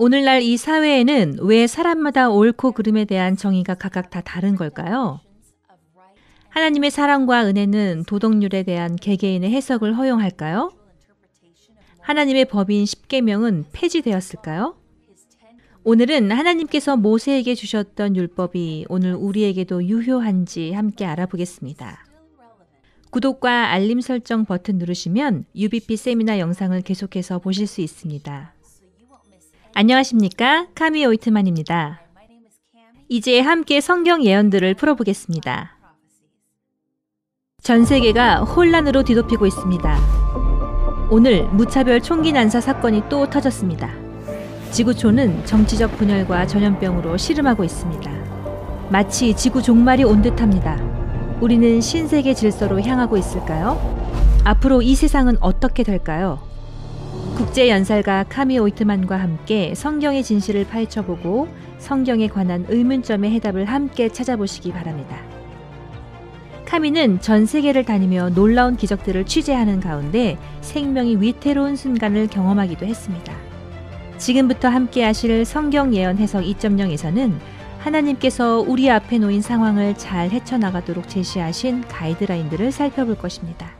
오늘날 이 사회에는 왜 사람마다 옳고 그름에 대한 정의가 각각 다 다른 걸까요? 하나님의 사랑과 은혜는 도덕률에 대한 개개인의 해석을 허용할까요? 하나님의 법인 십계명은 폐지되었을까요? 오늘은 하나님께서 모세에게 주셨던 율법이 오늘 우리에게도 유효한지 함께 알아보겠습니다. 구독과 알림 설정 버튼 누르시면 UBP 세미나 영상을 계속해서 보실 수 있습니다. 안녕하십니까? 카미 오이트만입니다. 이제 함께 성경 예언들을 풀어보겠습니다. 전 세계가 혼란으로 뒤덮이고 있습니다. 오늘 무차별 총기 난사 사건이 또 터졌습니다. 지구촌은 정치적 분열과 전염병으로 시름하고 있습니다. 마치 지구 종말이 온 듯합니다. 우리는 신세계 질서로 향하고 있을까요? 앞으로 이 세상은 어떻게 될까요? 국제 연설가 카미 오이트만과 함께 성경의 진실을 파헤쳐보고 성경에 관한 의문점의 해답을 함께 찾아보시기 바랍니다. 카미는 전 세계를 다니며 놀라운 기적들을 취재하는 가운데 생명이 위태로운 순간을 경험하기도 했습니다. 지금부터 함께 하실 성경 예언 해석 2.0에서는 하나님께서 우리 앞에 놓인 상황을 잘 헤쳐나가도록 제시하신 가이드라인들을 살펴볼 것입니다.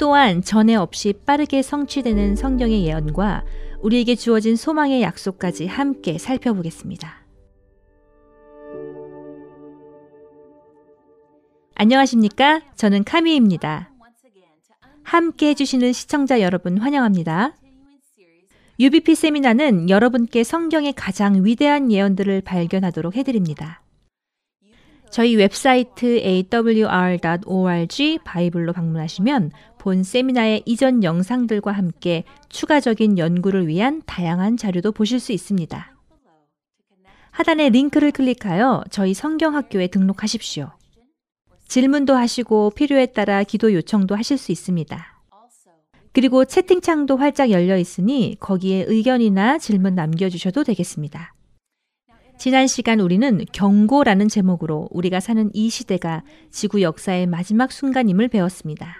또한 전에 없이 빠르게 성취되는 성경의 예언과 우리에게 주어진 소망의 약속까지 함께 살펴보겠습니다. 안녕하십니까? 저는 카미입니다. 함께 해주시는 시청자 여러분 환영합니다. UBP 세미나는 여러분께 성경의 가장 위대한 예언들을 발견하도록 해드립니다. 저희 웹사이트 awr.org bible로 방문하시면 본 세미나의 이전 영상들과 함께 추가적인 연구를 위한 다양한 자료도 보실 수 있습니다. 하단의 링크를 클릭하여 저희 성경학교에 등록하십시오. 질문도 하시고 필요에 따라 기도 요청도 하실 수 있습니다. 그리고 채팅창도 활짝 열려 있으니 거기에 의견이나 질문 남겨주셔도 되겠습니다. 지난 시간 우리는 경고라는 제목으로 우리가 사는 이 시대가 지구 역사의 마지막 순간임을 배웠습니다.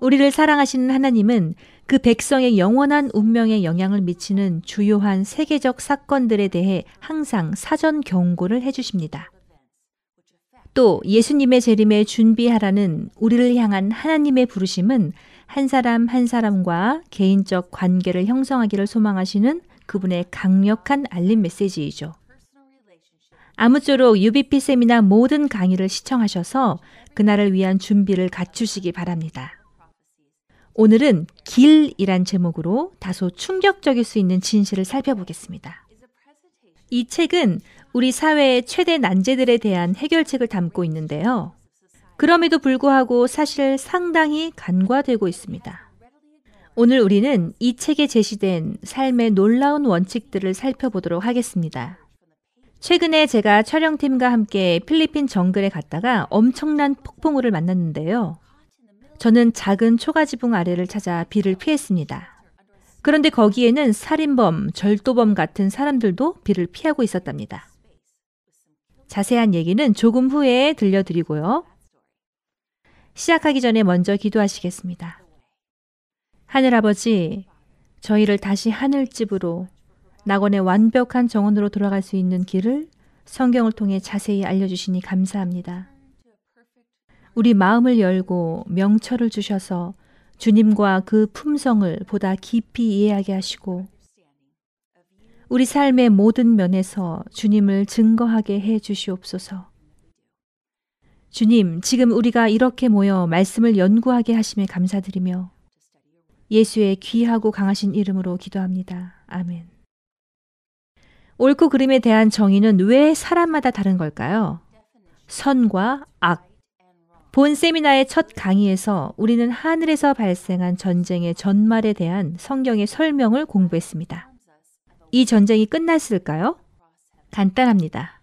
우리를 사랑하시는 하나님은 그 백성의 영원한 운명에 영향을 미치는 주요한 세계적 사건들에 대해 항상 사전 경고를 해주십니다. 또 예수님의 재림에 준비하라는 우리를 향한 하나님의 부르심은 한 사람 한 사람과 개인적 관계를 형성하기를 소망하시는 그분의 강력한 알림 메시지이죠. 아무쪼록 UBP 세미나 모든 강의를 시청하셔서 그날을 위한 준비를 갖추시기 바랍니다. 오늘은 길이란 제목으로 다소 충격적일 수 있는 진실을 살펴보겠습니다. 이 책은 우리 사회의 최대 난제들에 대한 해결책을 담고 있는데요. 그럼에도 불구하고 사실 상당히 간과되고 있습니다. 오늘 우리는 이 책에 제시된 삶의 놀라운 원칙들을 살펴보도록 하겠습니다. 최근에 제가 촬영팀과 함께 필리핀 정글에 갔다가 엄청난 폭풍우를 만났는데요. 저는 작은 초가지붕 아래를 찾아 비를 피했습니다. 그런데 거기에는 살인범, 절도범 같은 사람들도 비를 피하고 있었답니다. 자세한 얘기는 조금 후에 들려드리고요. 시작하기 전에 먼저 기도하시겠습니다. 하늘아버지, 저희를 다시 하늘집으로 낙원의 완벽한 정원으로 돌아갈 수 있는 길을 성경을 통해 자세히 알려주시니 감사합니다. 우리 마음을 열고 명철을 주셔서 주님과 그 품성을 보다 깊이 이해하게 하시고 우리 삶의 모든 면에서 주님을 증거하게 해 주시옵소서. 주님, 지금 우리가 이렇게 모여 말씀을 연구하게 하심에 감사드리며 예수의 귀하고 강하신 이름으로 기도합니다. 아멘. 옳고 그름에 대한 정의는 왜 사람마다 다른 걸까요? 선과 악. 본 세미나의 첫 강의에서 우리는 하늘에서 발생한 전쟁의 전말에 대한 성경의 설명을 공부했습니다. 이 전쟁이 끝났을까요? 간단합니다.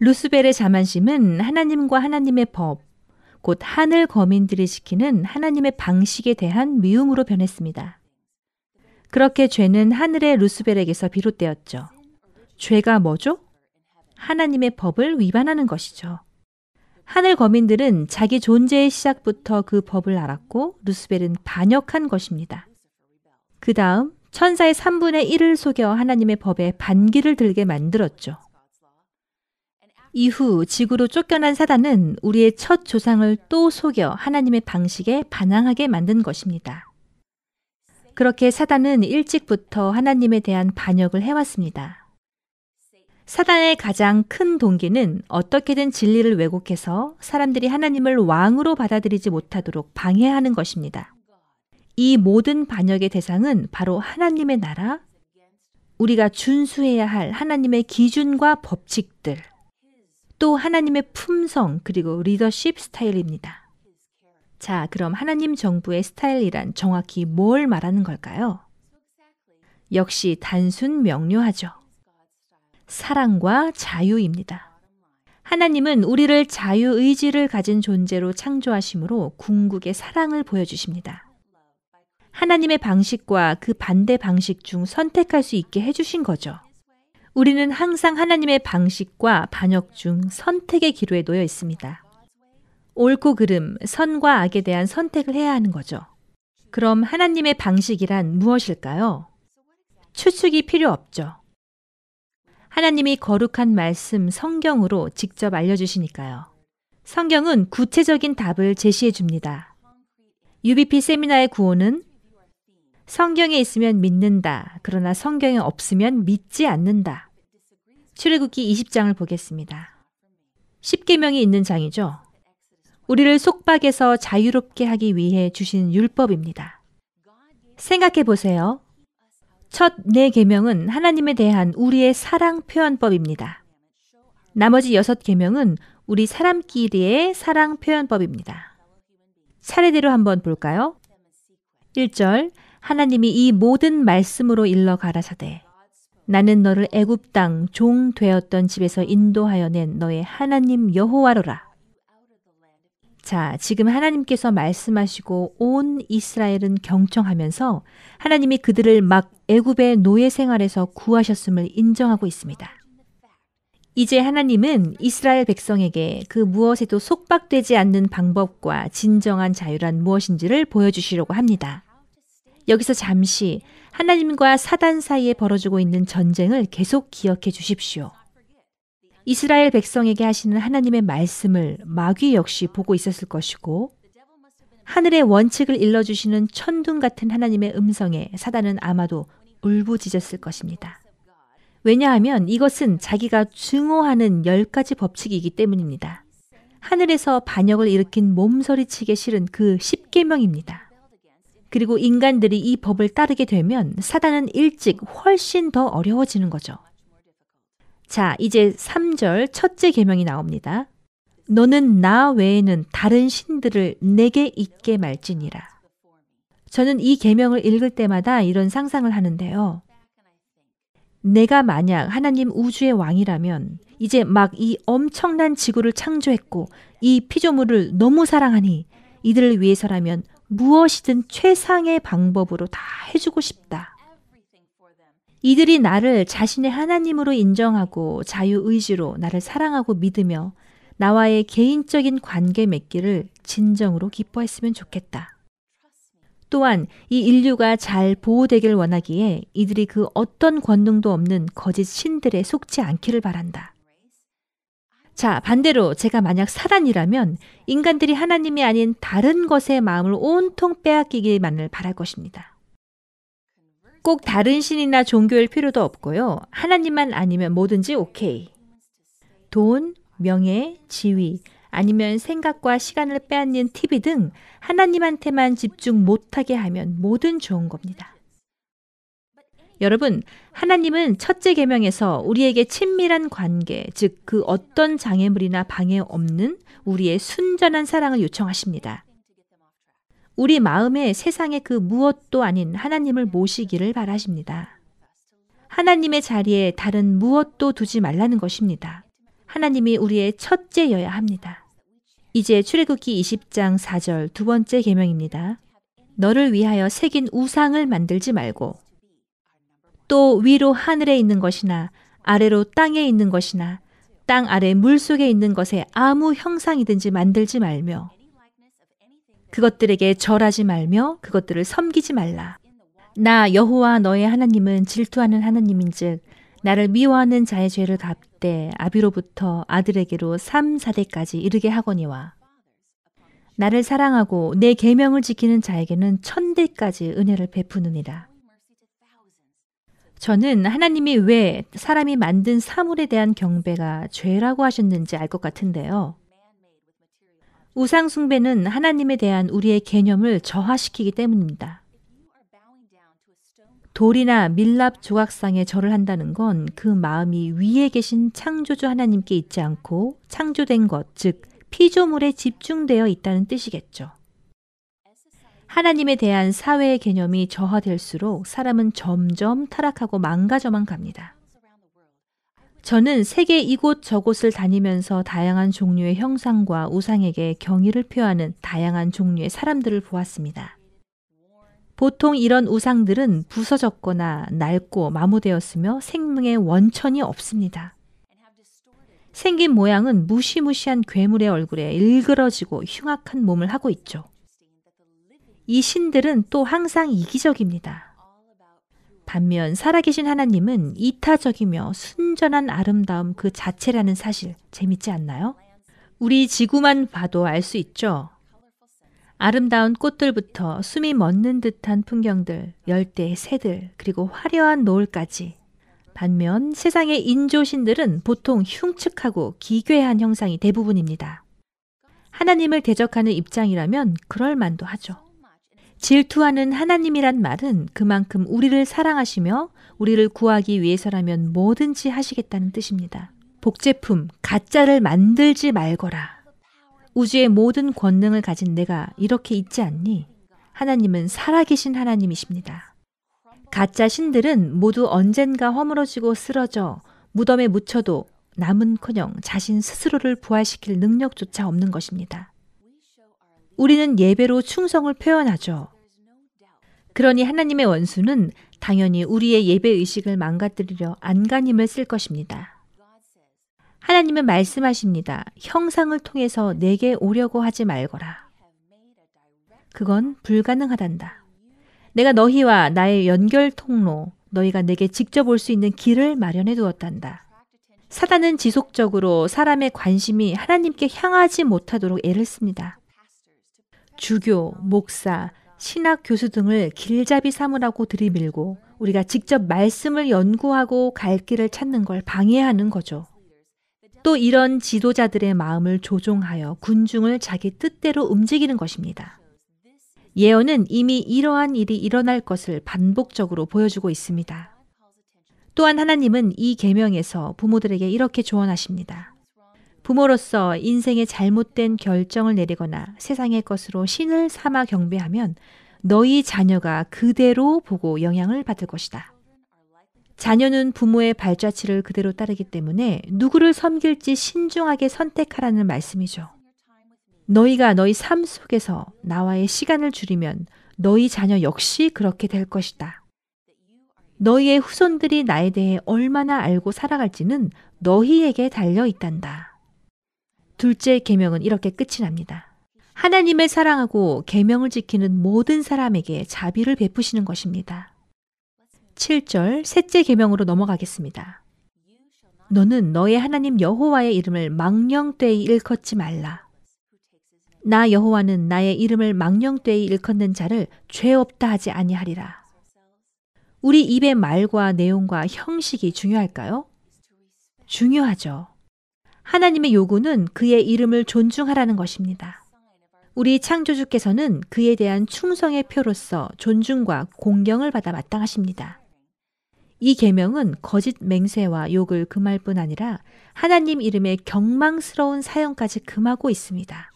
루스벨의 자만심은 하나님과 하나님의 법, 곧 하늘 거민들이 지키는 하나님의 방식에 대한 미움으로 변했습니다. 그렇게 죄는 하늘의 루스벨에게서 비롯되었죠. 죄가 뭐죠? 하나님의 법을 위반하는 것이죠. 하늘 거민들은 자기 존재의 시작부터 그 법을 알았고 루스벨은 반역한 것입니다. 그 다음 천사의 3분의 1을 속여 하나님의 법에 반기를 들게 만들었죠. 이후 지구로 쫓겨난 사단은 우리의 첫 조상을 또 속여 하나님의 방식에 반항하게 만든 것입니다. 그렇게 사단은 일찍부터 하나님에 대한 반역을 해왔습니다. 사단의 가장 큰 동기는 어떻게든 진리를 왜곡해서 사람들이 하나님을 왕으로 받아들이지 못하도록 방해하는 것입니다. 이 모든 반역의 대상은 바로 하나님의 나라, 우리가 준수해야 할 하나님의 기준과 법칙들, 또 하나님의 품성 그리고 리더십 스타일입니다. 자, 그럼 하나님 정부의 스타일이란 정확히 뭘 말하는 걸까요? 역시 단순 명료하죠. 사랑과 자유입니다. 하나님은 우리를 자유의지를 가진 존재로 창조하심으로 궁극의 사랑을 보여주십니다. 하나님의 방식과 그 반대 방식 중 선택할 수 있게 해주신 거죠. 우리는 항상 하나님의 방식과 반역 중 선택의 기로에 놓여 있습니다. 옳고 그름, 선과 악에 대한 선택을 해야 하는 거죠. 그럼 하나님의 방식이란 무엇일까요? 추측이 필요 없죠. 하나님이 거룩한 말씀 성경으로 직접 알려주시니까요. 성경은 구체적인 답을 제시해 줍니다. UBP 세미나의 구호는 성경에 있으면 믿는다. 그러나 성경에 없으면 믿지 않는다. 출애굽기 20장을 보겠습니다. 10계명이 있는 장이죠. 우리를 속박에서 자유롭게 하기 위해 주신 율법입니다. 생각해 보세요. 첫 네 계명은 하나님에 대한 우리의 사랑 표현법입니다. 나머지 여섯 계명은 우리 사람끼리의 사랑 표현법입니다. 차례대로 한번 볼까요? 1절 하나님이 이 모든 말씀으로 일러 가라사대 나는 너를 애굽 땅 종 되었던 집에서 인도하여 낸 너의 하나님 여호와로라. 자, 지금 하나님께서 말씀하시고 온 이스라엘은 경청하면서 하나님이 그들을 막 애굽의 노예 생활에서 구하셨음을 인정하고 있습니다. 이제 하나님은 이스라엘 백성에게 그 무엇에도 속박되지 않는 방법과 진정한 자유란 무엇인지를 보여주시려고 합니다. 여기서 잠시 하나님과 사단 사이에 벌어지고 있는 전쟁을 계속 기억해 주십시오. 이스라엘 백성에게 하시는 하나님의 말씀을 마귀 역시 보고 있었을 것이고 하늘의 원칙을 일러주시는 천둥 같은 하나님의 음성에 사단은 아마도 울부짖었을 것입니다. 왜냐하면 이것은 자기가 증오하는 열 가지 법칙이기 때문입니다. 하늘에서 반역을 일으킨 몸서리치게 싫은 그 십계명입니다. 그리고 인간들이 이 법을 따르게 되면 사단은 일찍 훨씬 더 어려워지는 거죠. 자, 이제 3절 첫째 계명이 나옵니다. 너는 나 외에는 다른 신들을 내게 있게 말지니라. 저는 이 계명을 읽을 때마다 이런 상상을 하는데요. 내가 만약 하나님 우주의 왕이라면 이제 막 이 엄청난 지구를 창조했고 이 피조물을 너무 사랑하니 이들을 위해서라면 무엇이든 최상의 방법으로 다 해주고 싶다. 이들이 나를 자신의 하나님으로 인정하고 자유의지로 나를 사랑하고 믿으며 나와의 개인적인 관계 맺기를 진정으로 기뻐했으면 좋겠다. 또한 이 인류가 잘 보호되길 원하기에 이들이 그 어떤 권능도 없는 거짓 신들에 속지 않기를 바란다. 자, 반대로 제가 만약 사단이라면 인간들이 하나님이 아닌 다른 것에 마음을 온통 빼앗기기만을 바랄 것입니다. 꼭 다른 신이나 종교일 필요도 없고요. 하나님만 아니면 뭐든지 오케이. 돈, 명예, 지위, 아니면 생각과 시간을 빼앗는 TV 등 하나님한테만 집중 못하게 하면 뭐든 좋은 겁니다. 여러분, 하나님은 첫째 계명에서 우리에게 친밀한 관계, 즉 그 어떤 장애물이나 방해 없는 우리의 순전한 사랑을 요청하십니다. 우리 마음에 세상의 그 무엇도 아닌 하나님을 모시기를 바라십니다. 하나님의 자리에 다른 무엇도 두지 말라는 것입니다. 하나님이 우리의 첫째여야 합니다. 이제 출애굽기 20장 4절 두 번째 계명입니다. 너를 위하여 새긴 우상을 만들지 말고 또 위로 하늘에 있는 것이나 아래로 땅에 있는 것이나 땅 아래 물 속에 있는 것에 아무 형상이든지 만들지 말며 그것들에게 절하지 말며 그것들을 섬기지 말라. 나 여호와 너의 하나님은 질투하는 하나님인즉 나를 미워하는 자의 죄를 갚되 아비로부터 아들에게로 3, 4대까지 이르게 하거니와 나를 사랑하고 내 계명을 지키는 자에게는 천대까지 은혜를 베푸느니라. 저는 하나님이 왜 사람이 만든 사물에 대한 경배가 죄라고 하셨는지 알 것 같은데요. 우상숭배는 하나님에 대한 우리의 개념을 저하시키기 때문입니다. 돌이나 밀랍 조각상에 절을 한다는 건 그 마음이 위에 계신 창조주 하나님께 있지 않고 창조된 것, 즉 피조물에 집중되어 있다는 뜻이겠죠. 하나님에 대한 사회의 개념이 저하될수록 사람은 점점 타락하고 망가져만 갑니다. 저는 세계 이곳 저곳을 다니면서 다양한 종류의 형상과 우상에게 경의를 표하는 다양한 종류의 사람들을 보았습니다. 보통 이런 우상들은 부서졌거나 낡고 마모되었으며 생명의 원천이 없습니다. 생긴 모양은 무시무시한 괴물의 얼굴에 일그러지고 흉악한 몸을 하고 있죠. 이 신들은 또 항상 이기적입니다. 반면 살아계신 하나님은 이타적이며 순전한 아름다움 그 자체라는 사실 재밌지 않나요? 우리 지구만 봐도 알 수 있죠. 아름다운 꽃들부터 숨이 멎는 듯한 풍경들, 열대의 새들, 그리고 화려한 노을까지. 반면 세상의 인조신들은 보통 흉측하고 기괴한 형상이 대부분입니다. 하나님을 대적하는 입장이라면 그럴 만도 하죠. 질투하는 하나님이란 말은 그만큼 우리를 사랑하시며 우리를 구하기 위해서라면 뭐든지 하시겠다는 뜻입니다. 복제품, 가짜를 만들지 말거라. 우주의 모든 권능을 가진 내가 이렇게 있지 않니? 하나님은 살아계신 하나님이십니다. 가짜 신들은 모두 언젠가 허물어지고 쓰러져 무덤에 묻혀도 남은커녕 자신 스스로를 부활시킬 능력조차 없는 것입니다. 우리는 예배로 충성을 표현하죠. 그러니 하나님의 원수는 당연히 우리의 예배 의식을 망가뜨리려 안간힘을 쓸 것입니다. 하나님은 말씀하십니다. 형상을 통해서 내게 오려고 하지 말거라. 그건 불가능하단다. 내가 너희와 나의 연결 통로, 너희가 내게 직접 올 수 있는 길을 마련해 두었단다. 사단은 지속적으로 사람의 관심이 하나님께 향하지 못하도록 애를 씁니다. 주교, 목사, 신학 교수 등을 길잡이 삼으라고 들이밀고 우리가 직접 말씀을 연구하고 갈 길을 찾는 걸 방해하는 거죠. 또 이런 지도자들의 마음을 조종하여 군중을 자기 뜻대로 움직이는 것입니다. 예언은 이미 이러한 일이 일어날 것을 반복적으로 보여주고 있습니다. 또한 하나님은 이 계명에서 부모들에게 이렇게 조언하십니다. 부모로서 인생의 잘못된 결정을 내리거나 세상의 것으로 신을 삼아 경배하면 너희 자녀가 그대로 보고 영향을 받을 것이다. 자녀는 부모의 발자취를 그대로 따르기 때문에 누구를 섬길지 신중하게 선택하라는 말씀이죠. 너희가 너희 삶 속에서 나와의 시간을 줄이면 너희 자녀 역시 그렇게 될 것이다. 너희의 후손들이 나에 대해 얼마나 알고 살아갈지는 너희에게 달려 있단다. 둘째 계명은 이렇게 끝이 납니다. 하나님을 사랑하고 계명을 지키는 모든 사람에게 자비를 베푸시는 것입니다. 7절 셋째 계명으로 넘어가겠습니다. 너는 너의 하나님 여호와의 이름을 망령되이 일컫지 말라. 나 여호와는 나의 이름을 망령되이 일컫는 자를 죄 없다 하지 아니하리라. 우리 입의 말과 내용과 형식이 중요할까요? 중요하죠. 하나님의 요구는 그의 이름을 존중하라는 것입니다. 우리 창조주께서는 그에 대한 충성의 표로서 존중과 공경을 받아 마땅하십니다. 이 계명은 거짓 맹세와 욕을 금할 뿐 아니라 하나님 이름의 경망스러운 사형까지 금하고 있습니다.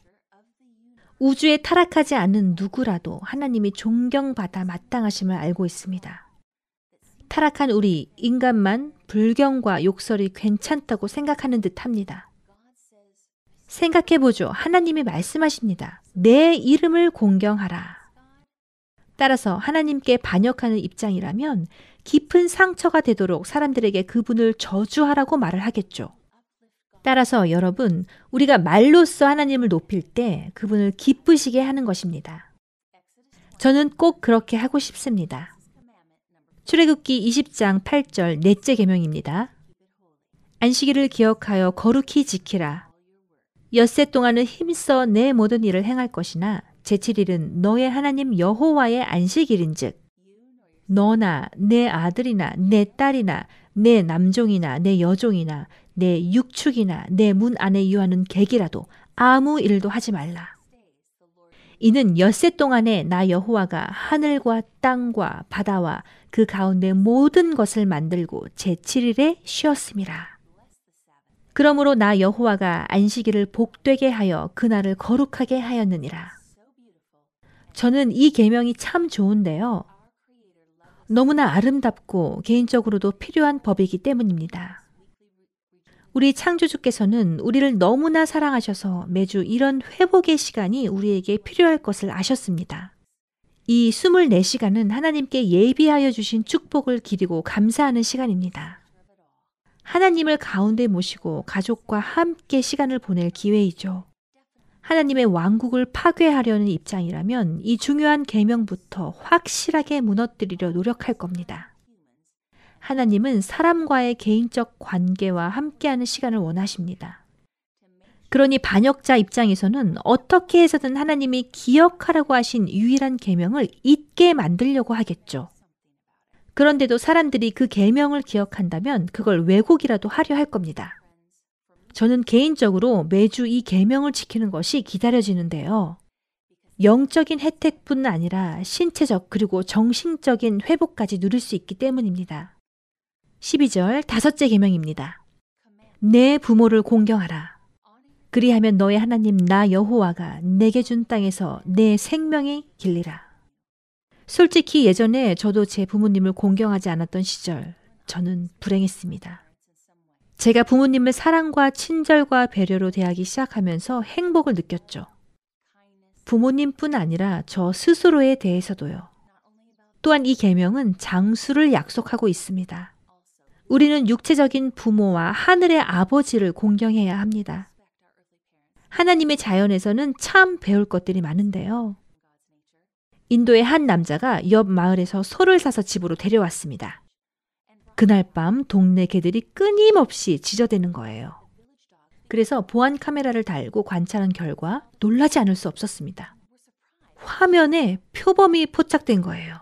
우주에 타락하지 않은 누구라도 하나님이 존경받아 마땅하심을 알고 있습니다. 타락한 우리 인간만 불경과 욕설이 괜찮다고 생각하는 듯 합니다. 생각해보죠. 하나님이 말씀하십니다. 내 이름을 공경하라. 따라서 하나님께 반역하는 입장이라면 깊은 상처가 되도록 사람들에게 그분을 저주하라고 말을 하겠죠. 따라서 여러분, 우리가 말로써 하나님을 높일 때 그분을 기쁘시게 하는 것입니다. 저는 꼭 그렇게 하고 싶습니다. 출애굽기 20장 8절 넷째 계명입니다. 안식일을 기억하여 거룩히 지키라. 엿새 동안은 힘써 내 모든 일을 행할 것이나 제7일은 너의 하나님 여호와의 안식일인즉 너나 내 아들이나 내 딸이나 내 남종이나 내 여종이나 내 육축이나 내 문 안에 유하는 객이라도 아무 일도 하지 말라. 이는 엿새 동안에 나 여호와가 하늘과 땅과 바다와 그 가운데 모든 것을 만들고 제7일에 쉬었음이라. 그러므로 나 여호와가 안식일을 복되게 하여 그날을 거룩하게 하였느니라. 저는 이 계명이 참 좋은데요. 너무나 아름답고 개인적으로도 필요한 법이기 때문입니다. 우리 창조주께서는 우리를 너무나 사랑하셔서 매주 이런 회복의 시간이 우리에게 필요할 것을 아셨습니다. 이 24시간은 하나님께 예비하여 주신 축복을 기리고 감사하는 시간입니다. 하나님을 가운데 모시고 가족과 함께 시간을 보낼 기회이죠. 하나님의 왕국을 파괴하려는 입장이라면 이 중요한 계명부터 확실하게 무너뜨리려 노력할 겁니다. 하나님은 사람과의 개인적 관계와 함께하는 시간을 원하십니다. 그러니 반역자 입장에서는 어떻게 해서든 하나님이 기억하라고 하신 유일한 계명을 잊게 만들려고 하겠죠. 그런데도 사람들이 그 계명을 기억한다면 그걸 왜곡이라도 하려 할 겁니다. 저는 개인적으로 매주 이 계명을 지키는 것이 기다려지는데요. 영적인 혜택뿐 아니라 신체적 그리고 정신적인 회복까지 누릴 수 있기 때문입니다. 12절 다섯째 계명입니다. 내 부모를 공경하라. 그리하면 너의 하나님 나 여호와가 내게 준 땅에서 내 생명이 길리라. 솔직히 예전에 저도 제 부모님을 공경하지 않았던 시절 저는 불행했습니다. 제가 부모님을 사랑과 친절과 배려로 대하기 시작하면서 행복을 느꼈죠. 부모님뿐 아니라 저 스스로에 대해서도요. 또한 이 계명은 장수를 약속하고 있습니다. 우리는 육체적인 부모와 하늘의 아버지를 공경해야 합니다. 하나님의 자연에서는 참 배울 것들이 많은데요. 인도의 한 남자가 옆 마을에서 소를 사서 집으로 데려왔습니다. 그날 밤 동네 개들이 끊임없이 짖어대는 거예요. 그래서 보안 카메라를 달고 관찰한 결과 놀라지 않을 수 없었습니다. 화면에 표범이 포착된 거예요.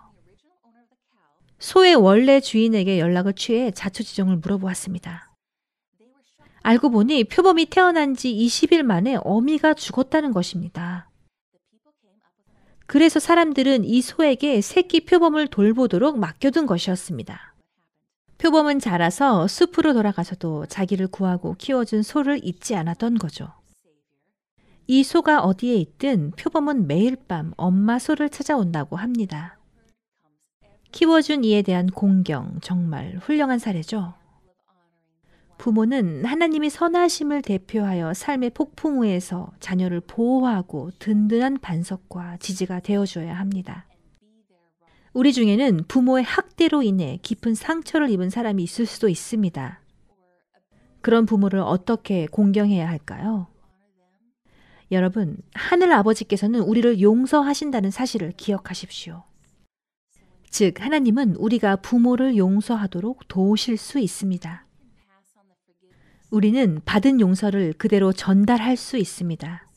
소의 원래 주인에게 연락을 취해 자초지종을 물어보았습니다. 알고 보니 표범이 태어난 지 20일 만에 어미가 죽었다는 것입니다. 그래서 사람들은 이 소에게 새끼 표범을 돌보도록 맡겨둔 것이었습니다. 표범은 자라서 숲으로 돌아가서도 자기를 구하고 키워준 소를 잊지 않았던 거죠. 이 소가 어디에 있든 표범은 매일 밤 엄마 소를 찾아온다고 합니다. 키워준 이에 대한 공경 정말 훌륭한 사례죠. 부모는 하나님의 선하심을 대표하여 삶의 폭풍우에서 자녀를 보호하고 든든한 반석과 지지가 되어줘야 합니다. 우리 중에는 부모의 학대로 인해 깊은 상처를 입은 사람이 있을 수도 있습니다. 그런 부모를 어떻게 공경해야 할까요? 여러분, 하늘 아버지께서는 우리를 용서하신다는 사실을 기억하십시오. 즉, 하나님은 우리가 부모를 용서하도록 도우실 수 있습니다. 우리는 받은 용서를 그대로 전달할 수 있습니다.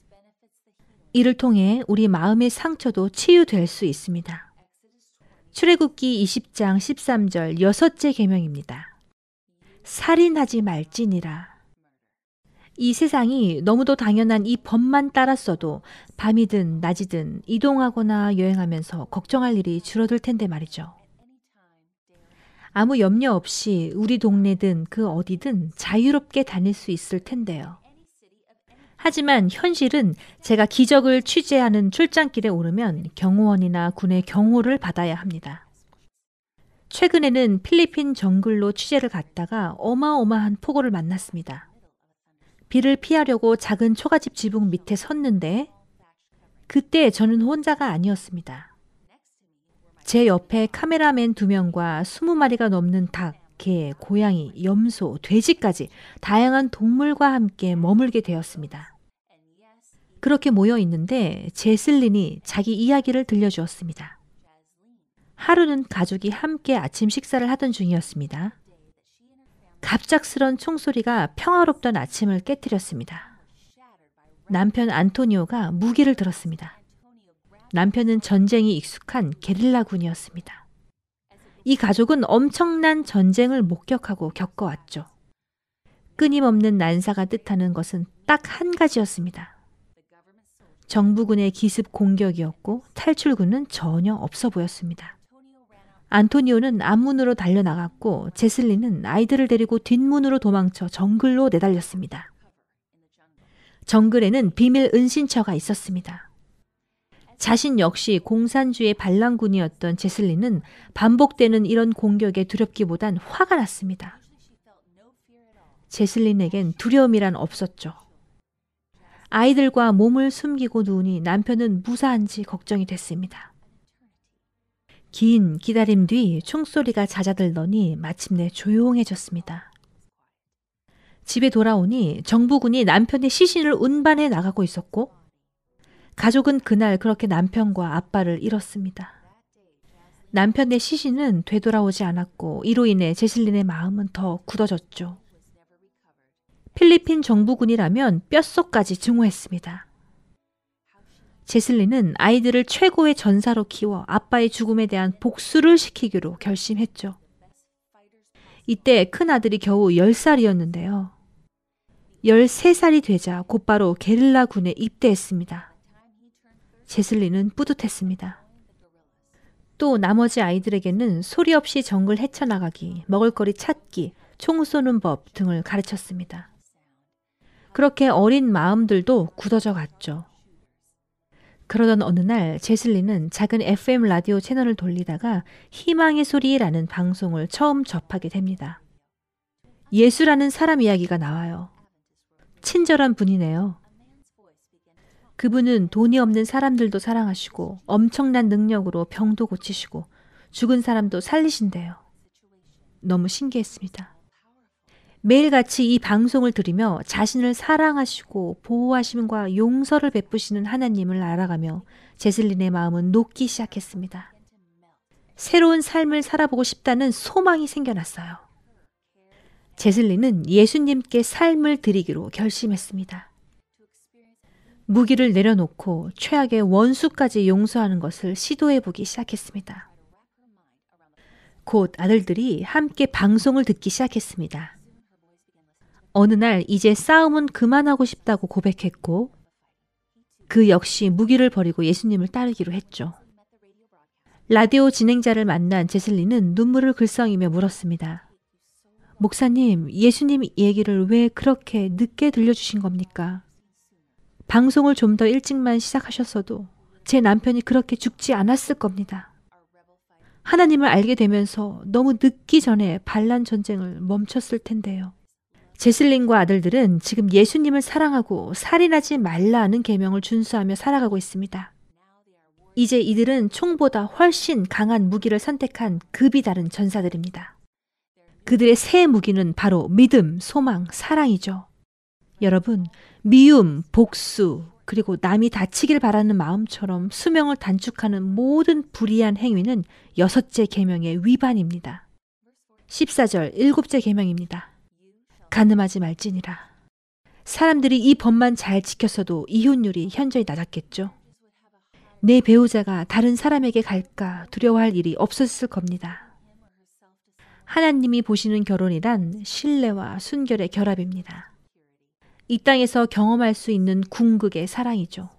이를 통해 우리 마음의 상처도 치유될 수 있습니다. 출애굽기 20장 13절 여섯째 계명입니다. 살인하지 말지니라. 이 세상이 너무도 당연한 이 법만 따랐어도 밤이든 낮이든 이동하거나 여행하면서 걱정할 일이 줄어들 텐데 말이죠. 아무 염려 없이 우리 동네든 그 어디든 자유롭게 다닐 수 있을 텐데요. 하지만 현실은 제가 기적을 취재하는 출장길에 오르면 경호원이나 군의 경호를 받아야 합니다. 최근에는 필리핀 정글로 취재를 갔다가 어마어마한 폭우를 만났습니다. 비를 피하려고 작은 초가집 지붕 밑에 섰는데 그때 저는 혼자가 아니었습니다. 제 옆에 카메라맨 두 명과 20마리가 넘는 닭, 개, 고양이, 염소, 돼지까지 다양한 동물과 함께 머물게 되었습니다. 그렇게 모여 있는데 제슬린이 자기 이야기를 들려주었습니다. 하루는 가족이 함께 아침 식사를 하던 중이었습니다. 갑작스런 총소리가 평화롭던 아침을 깨뜨렸습니다. 남편 안토니오가 무기를 들었습니다. 남편은 전쟁이 익숙한 게릴라군이었습니다. 이 가족은 엄청난 전쟁을 목격하고 겪어왔죠. 끊임없는 난사가 뜻하는 것은 딱 한 가지였습니다. 정부군의 기습 공격이었고 탈출군은 전혀 없어 보였습니다. 안토니오는 앞문으로 달려나갔고 제슬리는 아이들을 데리고 뒷문으로 도망쳐 정글로 내달렸습니다. 정글에는 비밀 은신처가 있었습니다. 자신 역시 공산주의 반란군이었던 제슬리는 반복되는 이런 공격에 두렵기보단 화가 났습니다. 제슬린에겐 두려움이란 없었죠. 아이들과 몸을 숨기고 누우니 남편은 무사한지 걱정이 됐습니다. 긴 기다림 뒤 총소리가 잦아들더니 마침내 조용해졌습니다. 집에 돌아오니 정부군이 남편의 시신을 운반해 나가고 있었고 가족은 그날 그렇게 남편과 아빠를 잃었습니다. 남편의 시신은 되돌아오지 않았고 이로 인해 제슬린의 마음은 더 굳어졌죠. 필리핀 정부군이라면 뼛속까지 증오했습니다. 제슬리는 아이들을 최고의 전사로 키워 아빠의 죽음에 대한 복수를 시키기로 결심했죠. 이때 큰 아들이 겨우 10살이었는데요. 13살이 되자 곧바로 게릴라 군에 입대했습니다. 제슬리는 뿌듯했습니다. 또 나머지 아이들에게는 소리 없이 정글 헤쳐나가기, 먹을거리 찾기, 총 쏘는 법 등을 가르쳤습니다. 그렇게 어린 마음들도 굳어져 갔죠. 그러던 어느 날 제슬리는 작은 FM 라디오 채널을 돌리다가 희망의 소리라는 방송을 처음 접하게 됩니다. 예수라는 사람 이야기가 나와요. 친절한 분이네요. 그분은 돈이 없는 사람들도 사랑하시고 엄청난 능력으로 병도 고치시고 죽은 사람도 살리신대요. 너무 신기했습니다. 매일같이 이 방송을 들으며 자신을 사랑하시고 보호하심과 용서를 베푸시는 하나님을 알아가며 제슬린의 마음은 녹기 시작했습니다. 새로운 삶을 살아보고 싶다는 소망이 생겨났어요. 제슬린은 예수님께 삶을 드리기로 결심했습니다. 무기를 내려놓고 최악의 원수까지 용서하는 것을 시도해 보기 시작했습니다. 곧 아들들이 함께 방송을 듣기 시작했습니다. 어느 날 이제 싸움은 그만하고 싶다고 고백했고 그 역시 무기를 버리고 예수님을 따르기로 했죠. 라디오 진행자를 만난 제슬리는 눈물을 글썽이며 물었습니다. 목사님, 예수님 얘기를 왜 그렇게 늦게 들려주신 겁니까? 방송을 좀 더 일찍만 시작하셨어도 제 남편이 그렇게 죽지 않았을 겁니다. 하나님을 알게 되면서 너무 늦기 전에 반란 전쟁을 멈췄을 텐데요. 제슬린과 아들들은 지금 예수님을 사랑하고 살인하지 말라는 계명을 준수하며 살아가고 있습니다. 이제 이들은 총보다 훨씬 강한 무기를 선택한 급이 다른 전사들입니다. 그들의 새 무기는 바로 믿음, 소망, 사랑이죠. 여러분, 미움, 복수, 그리고 남이 다치길 바라는 마음처럼 수명을 단축하는 모든 불의한 행위는 여섯째 계명의 위반입니다. 14절 일곱째 계명입니다. 가늠하지 말지니라. 사람들이 이 법만 잘 지켰어도 이혼율이 현저히 낮았겠죠. 내 배우자가 다른 사람에게 갈까 두려워할 일이 없었을 겁니다. 하나님이 보시는 결혼이란 신뢰와 순결의 결합입니다. 이 땅에서 경험할 수 있는 궁극의 사랑이죠.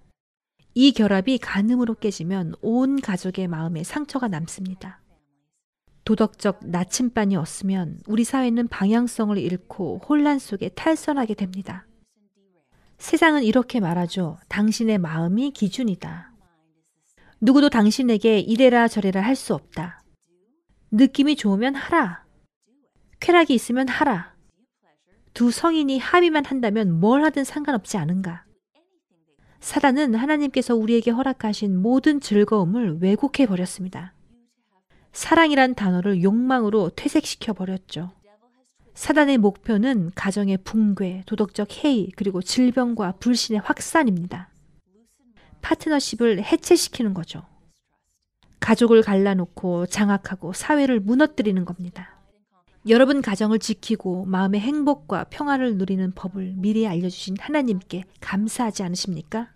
이 결합이 간음으로 깨지면 온 가족의 마음에 상처가 남습니다. 도덕적 나침반이 없으면 우리 사회는 방향성을 잃고 혼란 속에 탈선하게 됩니다. 세상은 이렇게 말하죠. 당신의 마음이 기준이다. 누구도 당신에게 이래라 저래라 할 수 없다. 느낌이 좋으면 하라. 쾌락이 있으면 하라. 두 성인이 합의만 한다면 뭘 하든 상관없지 않은가. 사단은 하나님께서 우리에게 허락하신 모든 즐거움을 왜곡해 버렸습니다. 사랑이란 단어를 욕망으로 퇴색시켜 버렸죠. 사단의 목표는 가정의 붕괴, 도덕적 해이, 그리고 질병과 불신의 확산입니다. 파트너십을 해체시키는 거죠. 가족을 갈라놓고 장악하고 사회를 무너뜨리는 겁니다. 여러분 가정을 지키고 마음의 행복과 평화를 누리는 법을 미리 알려주신 하나님께 감사하지 않으십니까?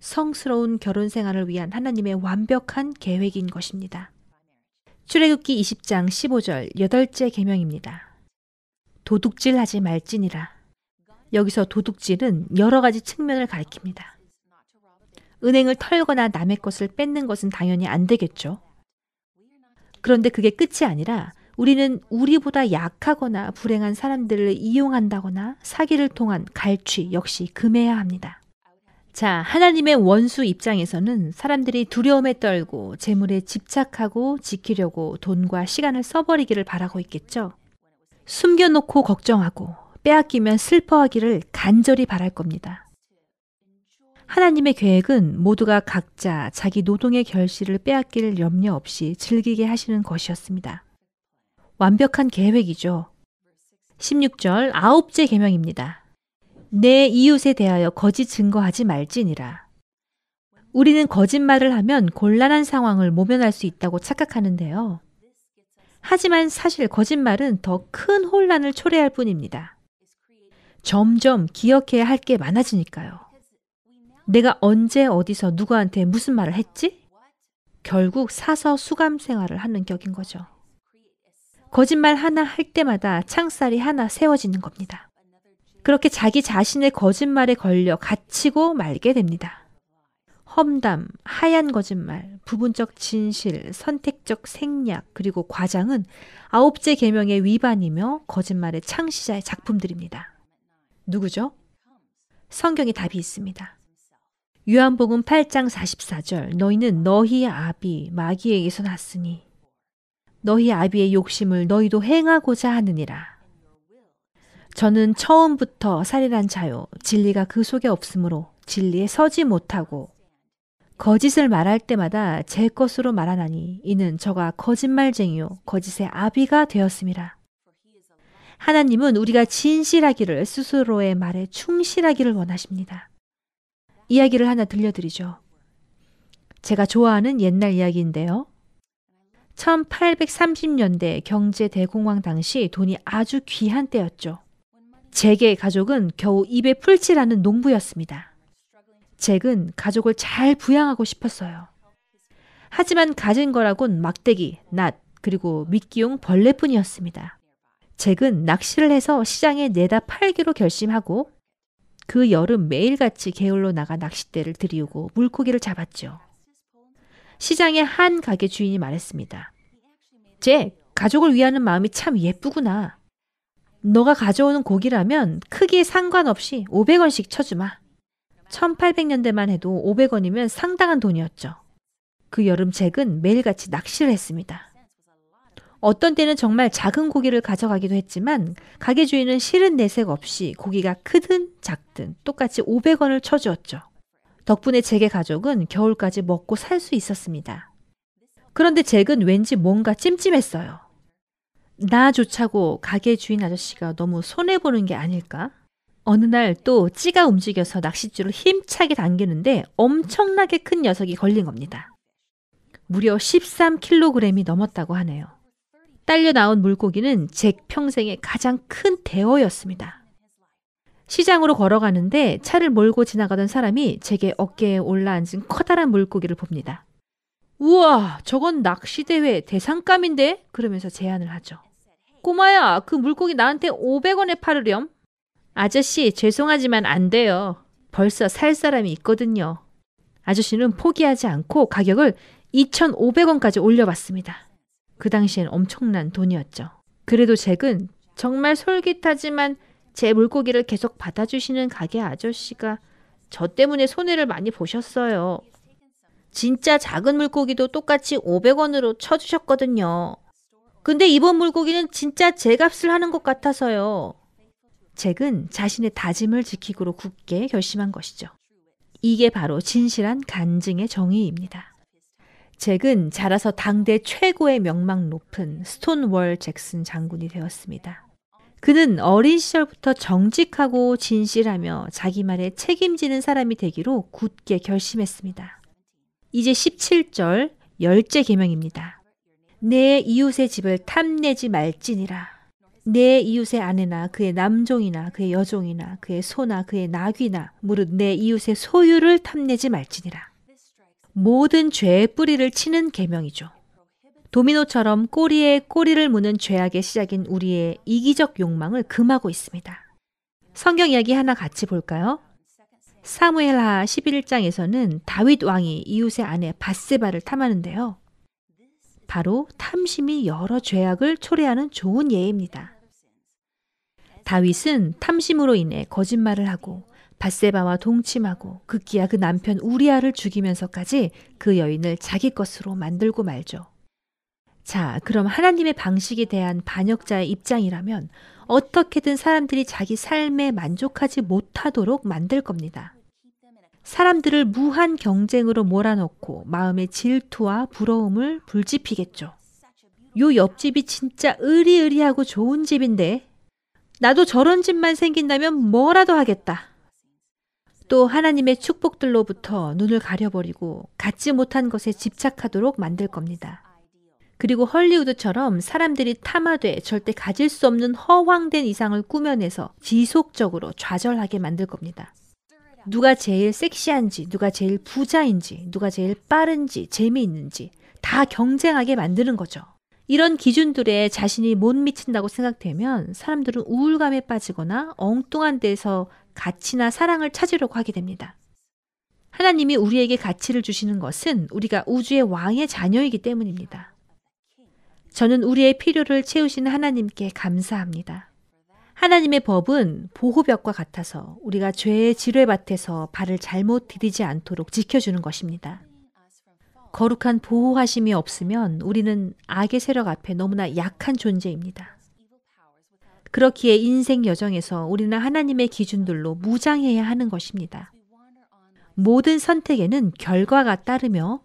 성스러운 결혼 생활을 위한 하나님의 완벽한 계획인 것입니다. 출애굽기 20장 15절 여덟째 계명입니다. 도둑질 하지 말지니라. 여기서 도둑질은 여러 가지 측면을 가리킵니다. 은행을 털거나 남의 것을 뺏는 것은 당연히 안 되겠죠. 그런데 그게 끝이 아니라 우리는 우리보다 약하거나 불행한 사람들을 이용한다거나 사기를 통한 갈취 역시 금해야 합니다. 자, 하나님의 원수 입장에서는 사람들이 두려움에 떨고 재물에 집착하고 지키려고 돈과 시간을 써버리기를 바라고 있겠죠. 숨겨놓고 걱정하고 빼앗기면 슬퍼하기를 간절히 바랄 겁니다. 하나님의 계획은 모두가 각자 자기 노동의 결실을 빼앗길 염려 없이 즐기게 하시는 것이었습니다. 완벽한 계획이죠. 16절 아홉째 계명입니다. 내 이웃에 대하여 거짓 증거하지 말지니라. 우리는 거짓말을 하면 곤란한 상황을 모면할 수 있다고 착각하는데요. 하지만 사실 거짓말은 더 큰 혼란을 초래할 뿐입니다. 점점 기억해야 할 게 많아지니까요. 내가 언제 어디서 누구한테 무슨 말을 했지? 결국 사서 수감 생활을 하는 격인 거죠. 거짓말 하나 할 때마다 창살이 하나 세워지는 겁니다. 그렇게 자기 자신의 거짓말에 걸려 갇히고 말게 됩니다. 험담, 하얀 거짓말, 부분적 진실, 선택적 생략, 그리고 과장은 아홉째 계명의 위반이며 거짓말의 창시자의 작품들입니다. 누구죠? 성경에 답이 있습니다. 요한복음 8장 44절 너희는 너희 아비 마귀에게서 났으니 너희 아비의 욕심을 너희도 행하고자 하느니라. 저는 처음부터 살인한 자요. 진리가 그 속에 없으므로 진리에 서지 못하고 거짓을 말할 때마다 제 것으로 말하나니 이는 저가 거짓말쟁이요 거짓의 아비가 되었습니다. 하나님은 우리가 진실하기를 스스로의 말에 충실하기를 원하십니다. 이야기를 하나 들려드리죠. 제가 좋아하는 옛날 이야기인데요. 1830년대 경제 대공황 당시 돈이 아주 귀한 때였죠. 잭의 가족은 겨우 입에 풀칠하는 농부였습니다. 잭은 가족을 잘 부양하고 싶었어요. 하지만 가진 거라곤 막대기, 낫, 그리고 미끼용 벌레뿐이었습니다. 잭은 낚시를 해서 시장에 내다 팔기로 결심하고 그 여름 매일같이 게을로 나가 낚싯대를 들이우고 물고기를 잡았죠. 시장의 한 가게 주인이 말했습니다. 잭, 가족을 위하는 마음이 참 예쁘구나. 너가 가져오는 고기라면 크기에 상관없이 500원씩 쳐주마. 1800년대만 해도 500원이면 상당한 돈이었죠. 그 여름 잭은 매일같이 낚시를 했습니다. 어떤 때는 정말 작은 고기를 가져가기도 했지만 가게 주인은 싫은 내색 없이 고기가 크든 작든 똑같이 500원을 쳐주었죠. 덕분에 잭의 가족은 겨울까지 먹고 살 수 있었습니다. 그런데 잭은 왠지 뭔가 찜찜했어요. 나조차고 가게 주인 아저씨가 너무 손해보는 게 아닐까? 어느 날 또 찌가 움직여서 낚싯줄을 힘차게 당기는데 엄청나게 큰 녀석이 걸린 겁니다. 무려 13kg이 넘었다고 하네요. 딸려 나온 물고기는 잭 평생의 가장 큰 대어였습니다. 시장으로 걸어가는데 차를 몰고 지나가던 사람이 잭의 어깨에 올라앉은 커다란 물고기를 봅니다. 우와, 저건 낚시대회 대상감인데? 그러면서 제안을 하죠. 꼬마야, 그 물고기 나한테 500원에 팔으렴. 아저씨, 죄송하지만 안 돼요. 벌써 살 사람이 있거든요. 아저씨는 포기하지 않고 가격을 2,500원까지 올려봤습니다. 그 당시엔 엄청난 돈이었죠. 그래도 잭은 정말 솔깃하지만 제 물고기를 계속 받아주시는 가게 아저씨가 저 때문에 손해를 많이 보셨어요. 진짜 작은 물고기도 똑같이 500원으로 쳐주셨거든요. 근데 이번 물고기는 진짜 제 값을 하는 것 같아서요. 잭은 자신의 다짐을 지키기로 굳게 결심한 것이죠. 이게 바로 진실한 간증의 정의입니다. 잭은 자라서 당대 최고의 명망 높은 스톤월 잭슨 장군이 되었습니다. 그는 어린 시절부터 정직하고 진실하며 자기 말에 책임지는 사람이 되기로 굳게 결심했습니다. 이제 17절 열째 계명입니다. 내 이웃의 집을 탐내지 말지니라. 내 이웃의 아내나 그의 남종이나 그의 여종이나 그의 소나 그의 나귀나 무릇 내 이웃의 소유를 탐내지 말지니라. 모든 죄의 뿌리를 치는 계명이죠. 도미노처럼 꼬리에 꼬리를 무는 죄악의 시작인 우리의 이기적 욕망을 금하고 있습니다. 성경 이야기 하나 같이 볼까요? 사무엘하 11장에서는 다윗 왕이 이웃의 아내 바세바를 탐하는데요. 바로 탐심이 여러 죄악을 초래하는 좋은 예입니다. 다윗은 탐심으로 인해 거짓말을 하고 바세바와 동침하고 극기야 그 남편 우리아를 죽이면서까지 그 여인을 자기 것으로 만들고 말죠. 자, 그럼 하나님의 방식에 대한 반역자의 입장이라면 어떻게든 사람들이 자기 삶에 만족하지 못하도록 만들 겁니다. 사람들을 무한 경쟁으로 몰아넣고 마음의 질투와 부러움을 불지피겠죠. 요 옆집이 진짜 의리의리하고 좋은 집인데 나도 저런 집만 생긴다면 뭐라도 하겠다. 또 하나님의 축복들로부터 눈을 가려버리고 갖지 못한 것에 집착하도록 만들 겁니다. 그리고 헐리우드처럼 사람들이 탐하되 절대 가질 수 없는 허황된 이상을 꾸며내서 지속적으로 좌절하게 만들 겁니다. 누가 제일 섹시한지, 누가 제일 부자인지, 누가 제일 빠른지, 재미있는지 다 경쟁하게 만드는 거죠. 이런 기준들에 자신이 못 미친다고 생각되면 사람들은 우울감에 빠지거나 엉뚱한 데서 가치나 사랑을 찾으려고 하게 됩니다. 하나님이 우리에게 가치를 주시는 것은 우리가 우주의 왕의 자녀이기 때문입니다. 저는 우리의 필요를 채우시는 하나님께 감사합니다. 하나님의 법은 보호벽과 같아서 우리가 죄의 지뢰 밭에서 발을 잘못 디디지 않도록 지켜주는 것입니다. 거룩한 보호하심이 없으면 우리는 악의 세력 앞에 너무나 약한 존재입니다. 그렇기에 인생 여정에서 우리는 하나님의 기준들로 무장해야 하는 것입니다. 모든 선택에는 결과가 따르며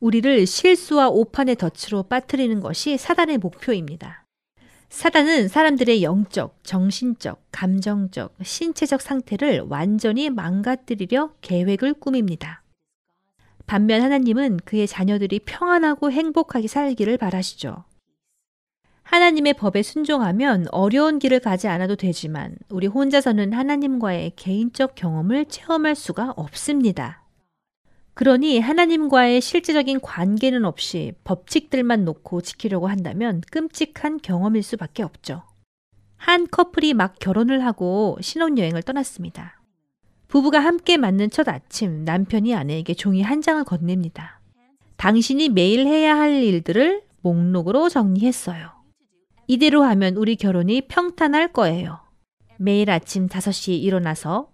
우리를 실수와 오판의 덫으로 빠뜨리는 것이 사단의 목표입니다. 사단은 사람들의 영적, 정신적, 감정적, 신체적 상태를 완전히 망가뜨리려 계획을 꾸밉니다. 반면 하나님은 그의 자녀들이 평안하고 행복하게 살기를 바라시죠. 하나님의 법에 순종하면 어려운 길을 가지 않아도 되지만 우리 혼자서는 하나님과의 개인적 경험을 체험할 수가 없습니다. 그러니 하나님과의 실제적인 관계는 없이 법칙들만 놓고 지키려고 한다면 끔찍한 경험일 수밖에 없죠. 한 커플이 막 결혼을 하고 신혼여행을 떠났습니다. 부부가 함께 맞는 첫 아침 남편이 아내에게 종이 한 장을 건넵니다. 당신이 매일 해야 할 일들을 목록으로 정리했어요. 이대로 하면 우리 결혼이 평탄할 거예요. 매일 아침 5시에 일어나서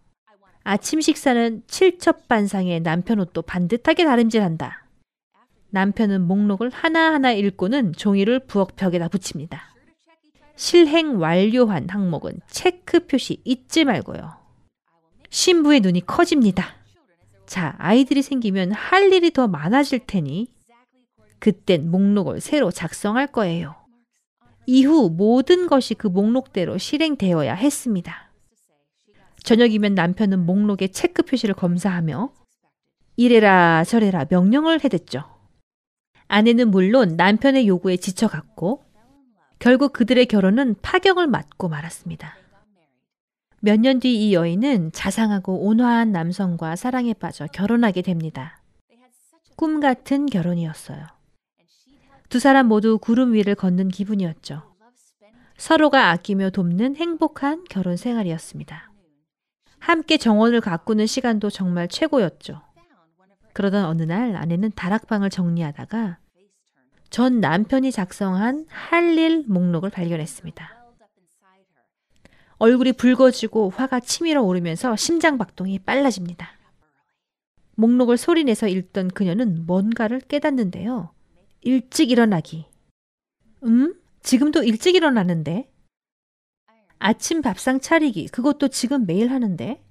아침 식사는 칠첩반상의 남편 옷도 반듯하게 다림질한다. 남편은 목록을 하나하나 읽고는 종이를 부엌 벽에다 붙입니다. 실행 완료한 항목은 체크 표시 잊지 말고요. 신부의 눈이 커집니다. 자, 아이들이 생기면 할 일이 더 많아질 테니 그땐 목록을 새로 작성할 거예요. 이후 모든 것이 그 목록대로 실행되어야 했습니다. 저녁이면 남편은 목록에 체크 표시를 검사하며 이래라 저래라 명령을 해댔죠. 아내는 물론 남편의 요구에 지쳐갔고 결국 그들의 결혼은 파경을 맞고 말았습니다. 몇 년 뒤 이 여인은 자상하고 온화한 남성과 사랑에 빠져 결혼하게 됩니다. 꿈 같은 결혼이었어요. 두 사람 모두 구름 위를 걷는 기분이었죠. 서로가 아끼며 돕는 행복한 결혼 생활이었습니다. 함께 정원을 가꾸는 시간도 정말 최고였죠. 그러던 어느 날 아내는 다락방을 정리하다가 전 남편이 작성한 할 일 목록을 발견했습니다. 얼굴이 붉어지고 화가 치밀어 오르면서 심장 박동이 빨라집니다. 목록을 소리내서 읽던 그녀는 뭔가를 깨닫는데요. 일찍 일어나기. 음? 지금도 일찍 일어나는데? 아침 밥상 차리기. 그것도 지금 매일 하는데?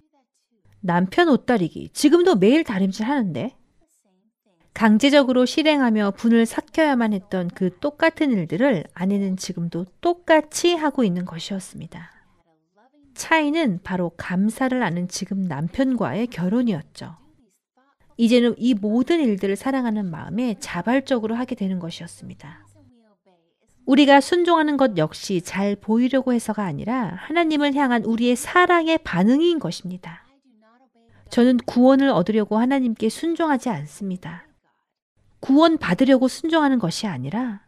남편 옷 다리기. 지금도 매일 다림질 하는데? 강제적으로 실행하며 분을 삭혀야만 했던 그 똑같은 일들을 아내는 지금도 똑같이 하고 있는 것이었습니다. 차이는 바로 감사를 아는 지금 남편과의 결혼이었죠. 이제는 이 모든 일들을 사랑하는 마음에 자발적으로 하게 되는 것이었습니다. 우리가 순종하는 것 역시 잘 보이려고 해서가 아니라 하나님을 향한 우리의 사랑의 반응인 것입니다. 저는 구원을 얻으려고 하나님께 순종하지 않습니다. 구원 받으려고 순종하는 것이 아니라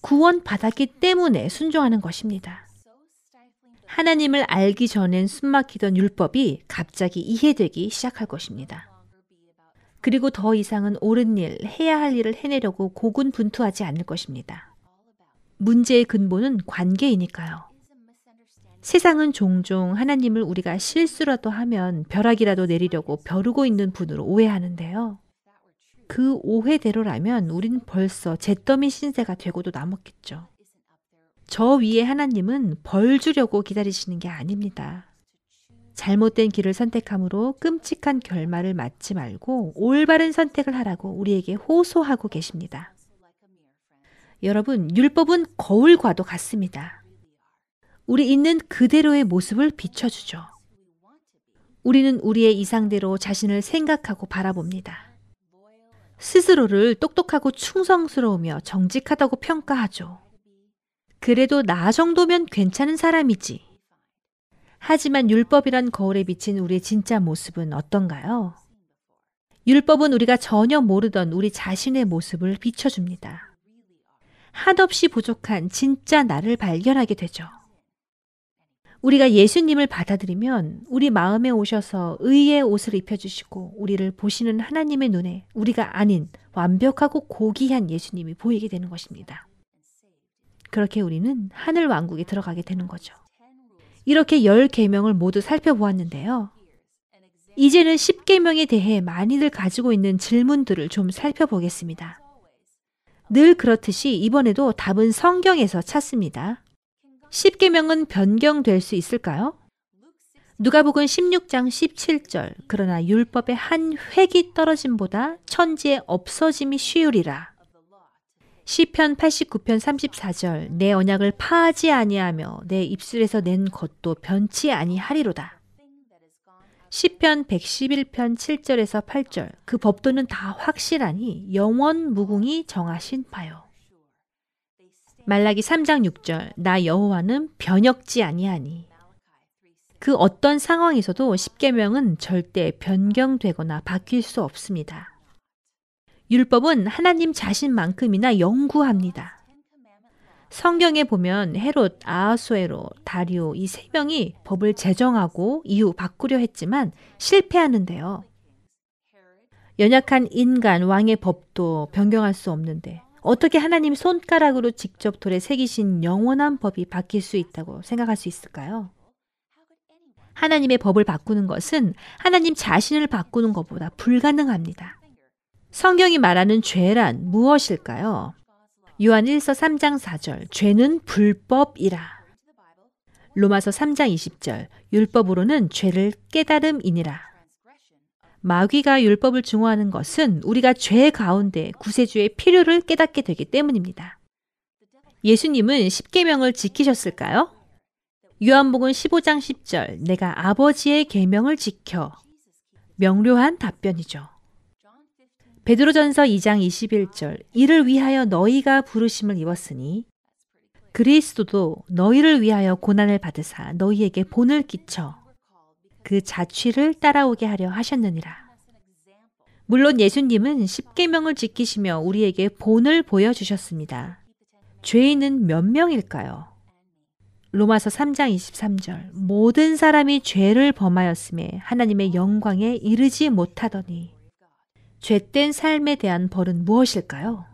구원 받았기 때문에 순종하는 것입니다. 하나님을 알기 전엔 숨막히던 율법이 갑자기 이해되기 시작할 것입니다. 그리고 더 이상은 옳은 일, 해야 할 일을 해내려고 고군분투하지 않을 것입니다. 문제의 근본은 관계이니까요. 세상은 종종 하나님을 우리가 실수라도 하면 벼락이라도 내리려고 벼르고 있는 분으로 오해하는데요. 그 오해대로라면 우린 벌써 잿더미 신세가 되고도 남았겠죠. 저 위에 하나님은 벌 주려고 기다리시는 게 아닙니다. 잘못된 길을 선택함으로 끔찍한 결말을 맞지 말고 올바른 선택을 하라고 우리에게 호소하고 계십니다. 여러분, 율법은 거울과도 같습니다. 우리 있는 그대로의 모습을 비춰주죠. 우리는 우리의 이상대로 자신을 생각하고 바라봅니다. 스스로를 똑똑하고 충성스러우며 정직하다고 평가하죠. 그래도 나 정도면 괜찮은 사람이지. 하지만 율법이란 거울에 비친 우리의 진짜 모습은 어떤가요? 율법은 우리가 전혀 모르던 우리 자신의 모습을 비춰줍니다. 한없이 부족한 진짜 나를 발견하게 되죠. 우리가 예수님을 받아들이면 우리 마음에 오셔서 의의 옷을 입혀주시고 우리를 보시는 하나님의 눈에 우리가 아닌 완벽하고 고귀한 예수님이 보이게 되는 것입니다. 그렇게 우리는 하늘 왕국에 들어가게 되는 거죠. 이렇게 열 계명을 모두 살펴보았는데요. 이제는 10계명에 대해 많이들 가지고 있는 질문들을 좀 살펴보겠습니다. 늘 그렇듯이 이번에도 답은 성경에서 찾습니다. 10계명은 변경될 수 있을까요? 누가복음 16장 17절 그러나 율법의 한 획이 떨어짐보다 천지에 없어짐이 쉬우리라. 시편 89편 34절 내 언약을 파하지 아니하며 내 입술에서 낸 것도 변치 아니하리로다. 시편 111편 7절에서 8절 그 법도는 다 확실하니 영원 무궁이 정하신 바요. 말라기 3장 6절 나 여호와는 변혁지 아니하니 그 어떤 상황에서도 십계명은 절대 변경되거나 바뀔 수 없습니다. 율법은 하나님 자신만큼이나 영구합니다. 성경에 보면 헤롯, 아하수에로, 다리오 이 세 명이 법을 제정하고 이후 바꾸려 했지만 실패하는데요. 연약한 인간 왕의 법도 변경할 수 없는데 어떻게 하나님 손가락으로 직접 돌에 새기신 영원한 법이 바뀔 수 있다고 생각할 수 있을까요? 하나님의 법을 바꾸는 것은 하나님 자신을 바꾸는 것보다 불가능합니다. 성경이 말하는 죄란 무엇일까요? 요한 1서 3장 4절 죄는 불법이라. 로마서 3장 20절 율법으로는 죄를 깨달음이니라. 마귀가 율법을 증오하는 것은 우리가 죄 가운데 구세주의 필요를 깨닫게 되기 때문입니다. 예수님은 십계명을 지키셨을까요? 요한복음 15장 10절 내가 아버지의 계명을 지켜 명료한 답변이죠. 베드로전서 2장 21절 이를 위하여 너희가 부르심을 입었으니 그리스도도 너희를 위하여 고난을 받으사 너희에게 본을 끼쳐 그 자취를 따라오게 하려 하셨느니라. 물론 예수님은 십계명을 지키시며 우리에게 본을 보여 주셨습니다. 죄인은 몇 명일까요? 로마서 3장 23절 모든 사람이 죄를 범하였음에 하나님의 영광에 이르지 못하더니 죄된 삶에 대한 벌은 무엇일까요?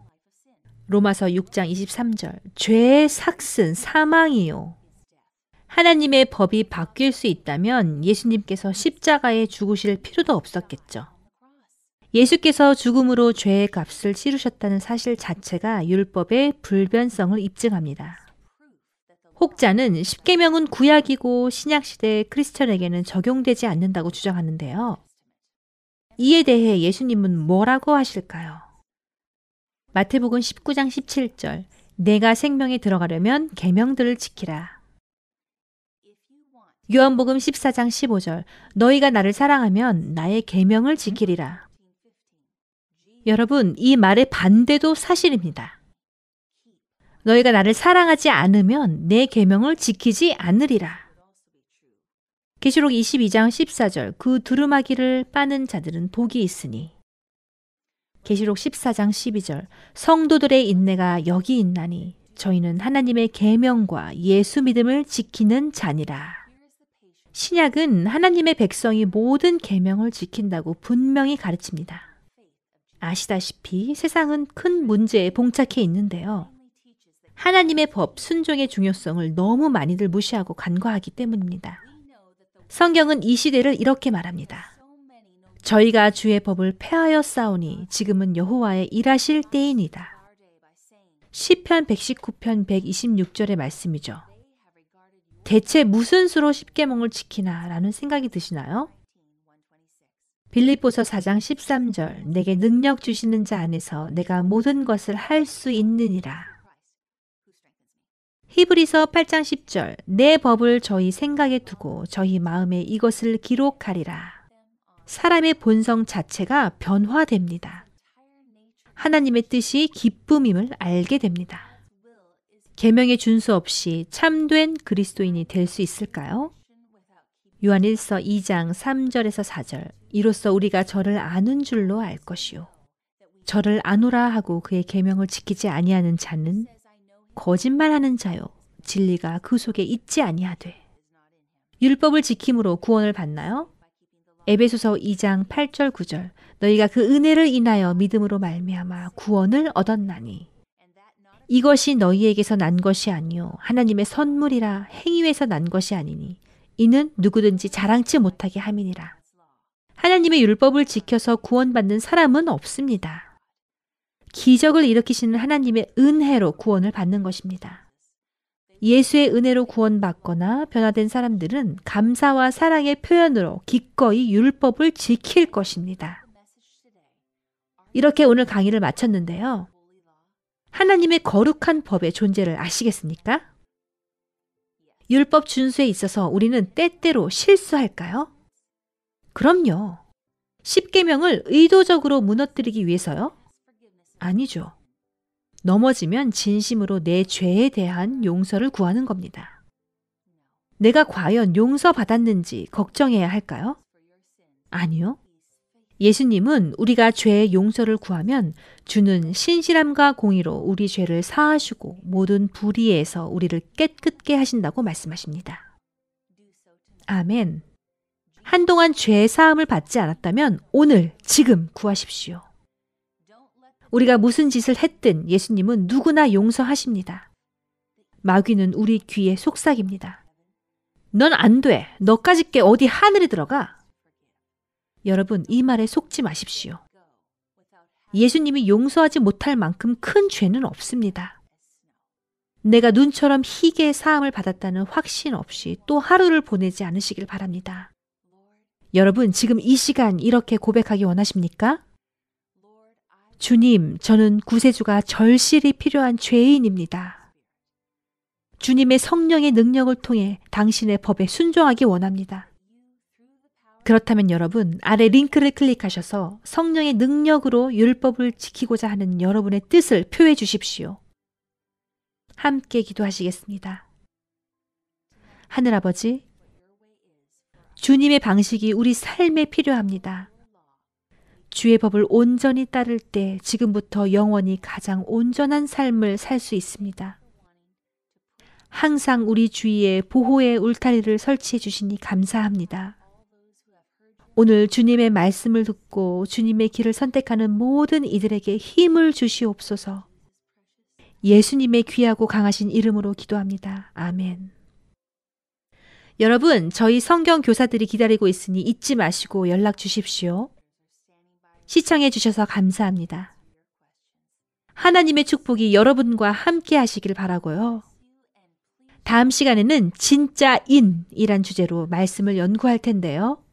로마서 6장 23절. 죄의 삭슨 사망이요. 하나님의 법이 바뀔 수 있다면 예수님께서 십자가에 죽으실 필요도 없었겠죠. 예수께서 죽음으로 죄의 값을 치르셨다는 사실 자체가 율법의 불변성을 입증합니다. 혹자는 십계명은 구약이고 신약 시대 크리스천에게는 적용되지 않는다고 주장하는데요. 이에 대해 예수님은 뭐라고 하실까요? 마태복음 19장 17절 내가 생명에 들어가려면 계명들을 지키라. 요한복음 14장 15절 너희가 나를 사랑하면 나의 계명을 지키리라. 여러분, 이 말의 반대도 사실입니다. 너희가 나를 사랑하지 않으면 내 계명을 지키지 않으리라. 계시록 22장 14절 그 두루마기를 빠는 자들은 복이 있으니 계시록 14장 12절 성도들의 인내가 여기 있나니 저희는 하나님의 계명과 예수 믿음을 지키는 자니라. 신약은 하나님의 백성이 모든 계명을 지킨다고 분명히 가르칩니다. 아시다시피 세상은 큰 문제에 봉착해 있는데요. 하나님의 법 순종의 중요성을 너무 많이들 무시하고 간과하기 때문입니다. 성경은 이 시대를 이렇게 말합니다. 저희가 주의 법을 폐하여 싸우니 지금은 여호와의 일하실 때이니다. 시편 119편 126절의 말씀이죠. 대체 무슨 수로 십계명을 지키나 라는 생각이 드시나요? 빌립보서 4장 13절 내게 능력 주시는 자 안에서 내가 모든 것을 할 수 있느니라. 히브리서 8장 10절 내 법을 저희 생각에 두고 저희 마음에 이것을 기록하리라. 사람의 본성 자체가 변화됩니다. 하나님의 뜻이 기쁨임을 알게 됩니다. 계명에 준수 없이 참된 그리스도인이 될 수 있을까요? 요한 1서 2장 3절에서 4절 이로써 우리가 저를 아는 줄로 알 것이요 저를 아노라 하고 그의 계명을 지키지 아니하는 자는 거짓말하는 자요. 진리가 그 속에 있지 아니하되. 율법을 지킴으로 구원을 받나요? 에베소서 2장 8절 9절. 너희가 그 은혜를 인하여 믿음으로 말미암아 구원을 얻었나니. 이것이 너희에게서 난 것이 아니요. 하나님의 선물이라 행위에서 난 것이 아니니. 이는 누구든지 자랑치 못하게 함이니라. 하나님의 율법을 지켜서 구원받는 사람은 없습니다. 기적을 일으키시는 하나님의 은혜로 구원을 받는 것입니다. 예수의 은혜로 구원받거나 변화된 사람들은 감사와 사랑의 표현으로 기꺼이 율법을 지킬 것입니다. 이렇게 오늘 강의를 마쳤는데요. 하나님의 거룩한 법의 존재를 아시겠습니까? 율법 준수에 있어서 우리는 때때로 실수할까요? 그럼요. 십계명을 의도적으로 무너뜨리기 위해서요? 아니죠. 넘어지면 진심으로 내 죄에 대한 용서를 구하는 겁니다. 내가 과연 용서받았는지 걱정해야 할까요? 아니요. 예수님은 우리가 죄의 용서를 구하면 주는 신실함과 공의로 우리 죄를 사하시고 모든 불의에서 우리를 깨끗게 하신다고 말씀하십니다. 아멘. 한동안 죄 사함을 받지 않았다면 오늘 지금 구하십시오. 우리가 무슨 짓을 했든 예수님은 누구나 용서하십니다. 마귀는 우리 귀에 속삭입니다. 넌 안 돼. 너까지 게 어디 하늘에 들어가. 여러분, 이 말에 속지 마십시오. 예수님이 용서하지 못할 만큼 큰 죄는 없습니다. 내가 눈처럼 희게 사함을 받았다는 확신 없이 또 하루를 보내지 않으시길 바랍니다. 여러분, 지금 이 시간 이렇게 고백하기 원하십니까? 주님, 저는 구세주가 절실히 필요한 죄인입니다. 주님의 성령의 능력을 통해 당신의 법에 순종하기 원합니다. 그렇다면 여러분, 아래 링크를 클릭하셔서 성령의 능력으로 율법을 지키고자 하는 여러분의 뜻을 표해 주십시오. 함께 기도하시겠습니다. 하늘아버지, 주님의 방식이 우리 삶에 필요합니다. 주의 법을 온전히 따를 때 지금부터 영원히 가장 온전한 삶을 살 수 있습니다. 항상 우리 주위에 보호의 울타리를 설치해 주시니 감사합니다. 오늘 주님의 말씀을 듣고 주님의 길을 선택하는 모든 이들에게 힘을 주시옵소서. 예수님의 귀하고 강하신 이름으로 기도합니다. 아멘. 여러분, 저희 성경 교사들이 기다리고 있으니 잊지 마시고 연락 주십시오. 시청해 주셔서 감사합니다. 하나님의 축복이 여러분과 함께 하시길 바라고요. 다음 시간에는 진짜 인이란 주제로 말씀을 연구할 텐데요.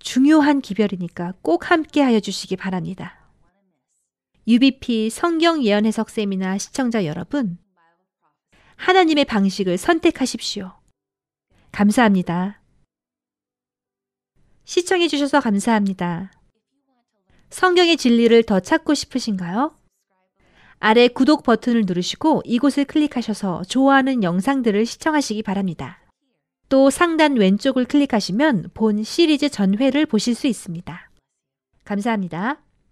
중요한 기별이니까 꼭 함께 하여 주시기 바랍니다. UBP 성경 예언 해석 세미나 시청자 여러분, 하나님의 방식을 선택하십시오. 감사합니다. 시청해 주셔서 감사합니다. 성경의 진리를 더 찾고 싶으신가요? 아래 구독 버튼을 누르시고 이곳을 클릭하셔서 좋아하는 영상들을 시청하시기 바랍니다. 또 상단 왼쪽을 클릭하시면 본 시리즈 전회를 보실 수 있습니다. 감사합니다.